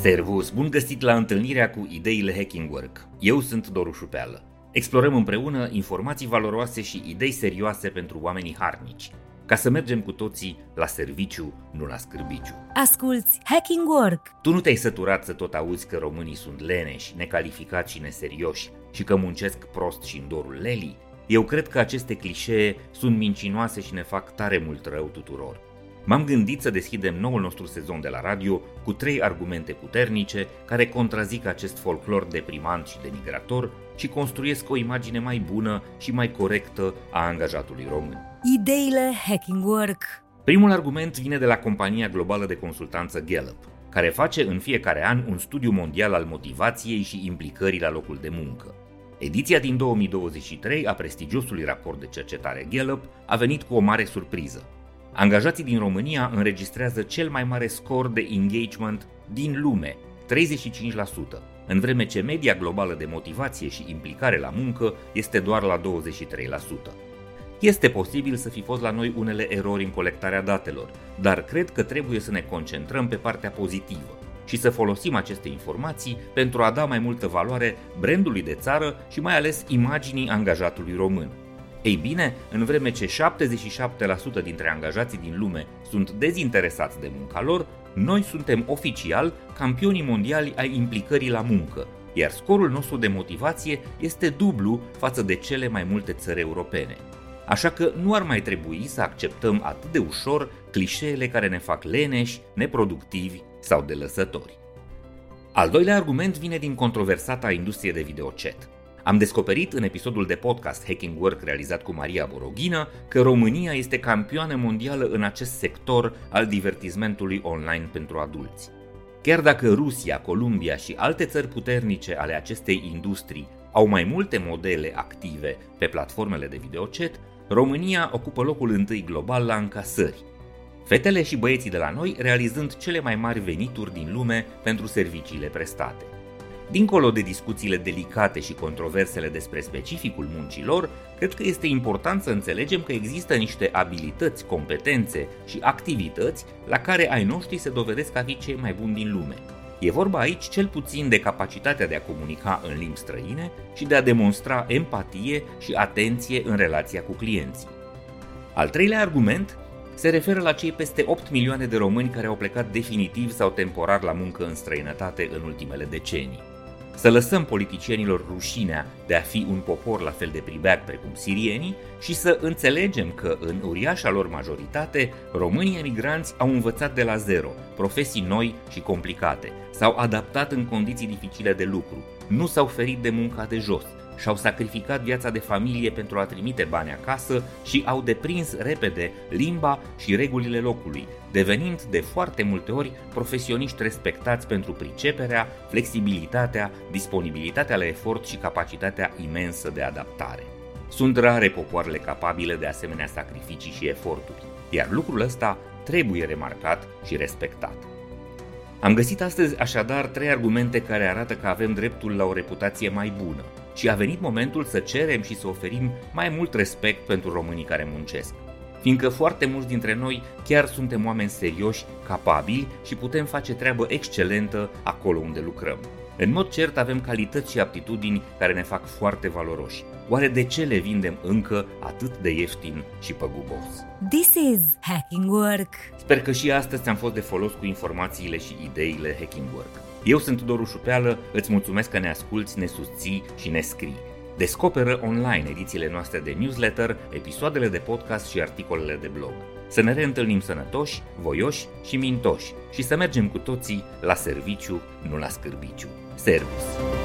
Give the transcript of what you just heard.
Servus, bun găsit la întâlnirea cu ideile Hacking Work. Eu sunt Doru Șupeală. Explorăm împreună informații valoroase și idei serioase pentru oamenii harnici, ca să mergem cu toții la serviciu, nu la scârbiciu. Asculți Hacking Work! Tu nu te-ai săturat să tot auzi că românii sunt leneși, necalificați și neserioși și că muncesc prost și în dorul lelii? Eu cred că aceste clișee sunt mincinoase și ne fac tare mult rău tuturor. M-am gândit să deschidem noul nostru sezon de la radio cu trei argumente puternice care contrazic acest folclor deprimant și denigrator și construiesc o imagine mai bună și mai corectă a angajatului român. Ideile Hacking Work Primul argument vine de la compania globală de consultanță Gallup, care face în fiecare an un studiu mondial al motivației și implicării la locul de muncă. Ediția din 2023 a prestigiosului raport de cercetare Gallup a venit cu o mare surpriză. Angajații din România înregistrează cel mai mare scor de engagement din lume, 35%, în vreme ce media globală de motivație și implicare la muncă este doar la 23%. Este posibil să fi fost la noi unele erori în colectarea datelor, dar cred că trebuie să ne concentrăm pe partea pozitivă și să folosim aceste informații pentru a da mai multă valoare brandului de țară și mai ales imaginii angajatului român. Ei bine, în vreme ce 77% dintre angajații din lume sunt dezinteresați de munca lor, noi suntem oficial campionii mondiali ai implicării la muncă, iar scorul nostru de motivație este dublu față de cele mai multe țări europene. Așa că nu ar mai trebui să acceptăm atât de ușor clișeele care ne fac leneși, neproductivi sau de lăsători. Al doilea argument vine din controversata industrie de videochat. Am descoperit în episodul de podcast Hacking Work realizat cu Maria Boroghină că România este campioană mondială în acest sector al divertismentului online pentru adulți. Chiar dacă Rusia, Columbia și alte țări puternice ale acestei industrii au mai multe modele active pe platformele de videochat, România ocupă locul întâi global la încasări. Fetele și băieții de la noi realizând cele mai mari venituri din lume pentru serviciile prestate. Dincolo de discuțiile delicate și controversele despre specificul muncilor, cred că este important să înțelegem că există niște abilități, competențe și activități la care ai noștri se dovedesc a fi cei mai buni din lume. E vorba aici cel puțin de capacitatea de a comunica în limbi străine și de a demonstra empatie și atenție în relația cu clienții. Al treilea argument se referă la cei peste 8 milioane de români care au plecat definitiv sau temporar la muncă în străinătate în ultimele decenii. Să lăsăm politicienilor rușinea de a fi un popor la fel de pribeac precum sirienii și să înțelegem că în uriașa lor majoritate, românii emigranți au învățat de la zero, profesii noi și complicate, s-au adaptat în condiții dificile de lucru, nu s-au ferit de munca de jos, și-au sacrificat viața de familie pentru a trimite bani acasă și au deprins repede limba și regulile locului, devenind de foarte multe ori profesioniști respectați pentru priceperea, flexibilitatea, disponibilitatea la efort și capacitatea imensă de adaptare. Sunt rare popoarele capabile de asemenea sacrificii și eforturi, iar lucrul ăsta trebuie remarcat și respectat. Am găsit astăzi așadar trei argumente care arată că avem dreptul la o reputație mai bună și a venit momentul să cerem și să oferim mai mult respect pentru românii care muncesc. Fiindcă foarte mulți dintre noi chiar suntem oameni serioși, capabili și putem face treabă excelentă acolo unde lucrăm. În mod cert avem calități și aptitudini care ne fac foarte valoroși. Oare de ce le vindem încă atât de ieftin și păgubos? This is Hacking Work. Sper că și astăzi ți-am fost de folos cu informațiile și ideile Hacking Work. Eu sunt Doru Șupeală, îți mulțumesc că ne asculți, ne susții și ne scrii. Descoperă online edițiile noastre de newsletter, episoadele de podcast și articolele de blog. Să ne reîntâlnim sănătoși, voioși și mintoși și să mergem cu toții la serviciu, nu la scârbiciu. Servus!